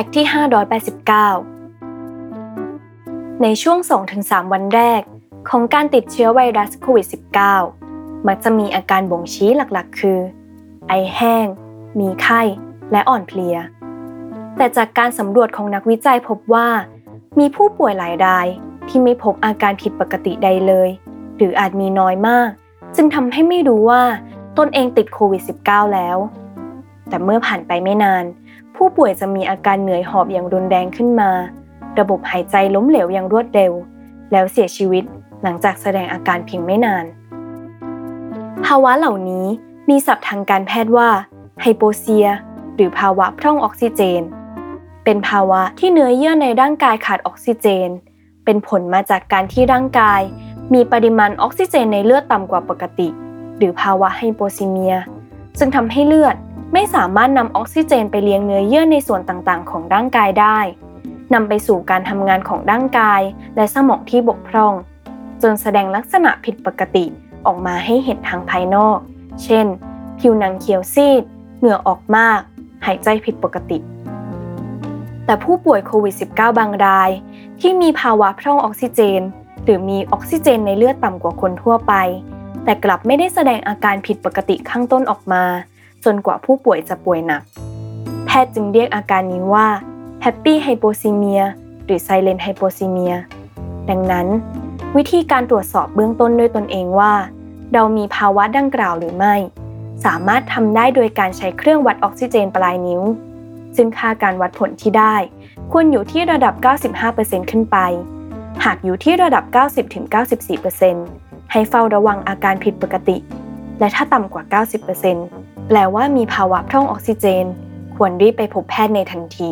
ฟกต์ที่ 589 ในช่วง 2-3 วันแรก ของการติดเชื้อไวรัสโควิด -19 มักจะมีอาการบ่งชี้หลักๆ คือ ไอแห้ง มีไข้ และอ่อนเพลีย แต่จากการสำรวจของนักวิจัยพบว่า มีผู้ป่วยหลายรายที่ไม่พบอาการผิดปกติใดเลย หรืออาจมีน้อยมาก จึงทำให้ไม่รู้ว่าตนเองติดโควิด -19 แล้ว แต่เมื่อผ่านไปไม่นาน ผู้ป่วยจะมีอาการเหนื่อยหอบอย่างรุนแรงขึ้นมา ระบบหายใจล้มเหลวอย่างรวดเร็ว แล้วเสียชีวิตหลังจากแสดงอาการเพียงไม่นาน ภาวะเหล่านี้มีศัพท์ทางการแพทย์ว่าไฮโปเซีย หรือภาวะพร่องออกซิเจน เป็นภาวะที่เนื้อเยื่อในร่างกายขาดออกซิเจน เป็นผลมาจากการที่ร่างกาย มีปริมาณออกซิเจนในเลือดต่ำกว่าปกติ หรือภาวะไฮโปซีเมีย ซึ่งทำให้เลือด ไม่สามารถนำออกซิเจนไปเลี้ยงเนื้อเยื่อในส่วนต่างๆ ของร่างกายได้นำไปสู่การทำงานของร่างกาย และสมองที่บกพร่อง จนแสดงลักษณะผิดปกติออกมาให้เห็นทางภายนอก เช่น ผิวหนังเขียวซีด เหงื่อออกมาก หายใจผิดปกติ แต่ผู้ป่วยโควิด -19 บางราย ที่มีภาวะพร่องออกซิเจน หรือมีออกซิเจนในเลือดต่ำกว่าคนทั่วไป แต่กลับไม่ได้แสดงอาการผิดปกติข้างต้นออกมา จนกว่าผู้ป่วยจะป่วยหนัก แพทย์จึงเรียกอาการนี้ว่า Happy Hypoxemia หรือ Silent Hypoxemia ดังนั้น วิธีการตรวจสอบเบื้องต้นด้วยตนเองว่า เรามีภาวะดังกล่าวหรือไม่ สามารถทำได้โดยการใช้เครื่องวัดออกซิเจนปลายนิ้ว ซึ่งค่าการวัดผลที่ได้ ควรอยู่ที่ระดับ 95%ขึ้นไป หากอยู่ที่ระดับ 90-94%ให้เฝ้าระวังอาการผิดปกติ และถ้าต่ำกว่า 90% แปลว่ามีภาวะพร่องออกซิเจน ควรรีบไปพบแพทย์ในทันที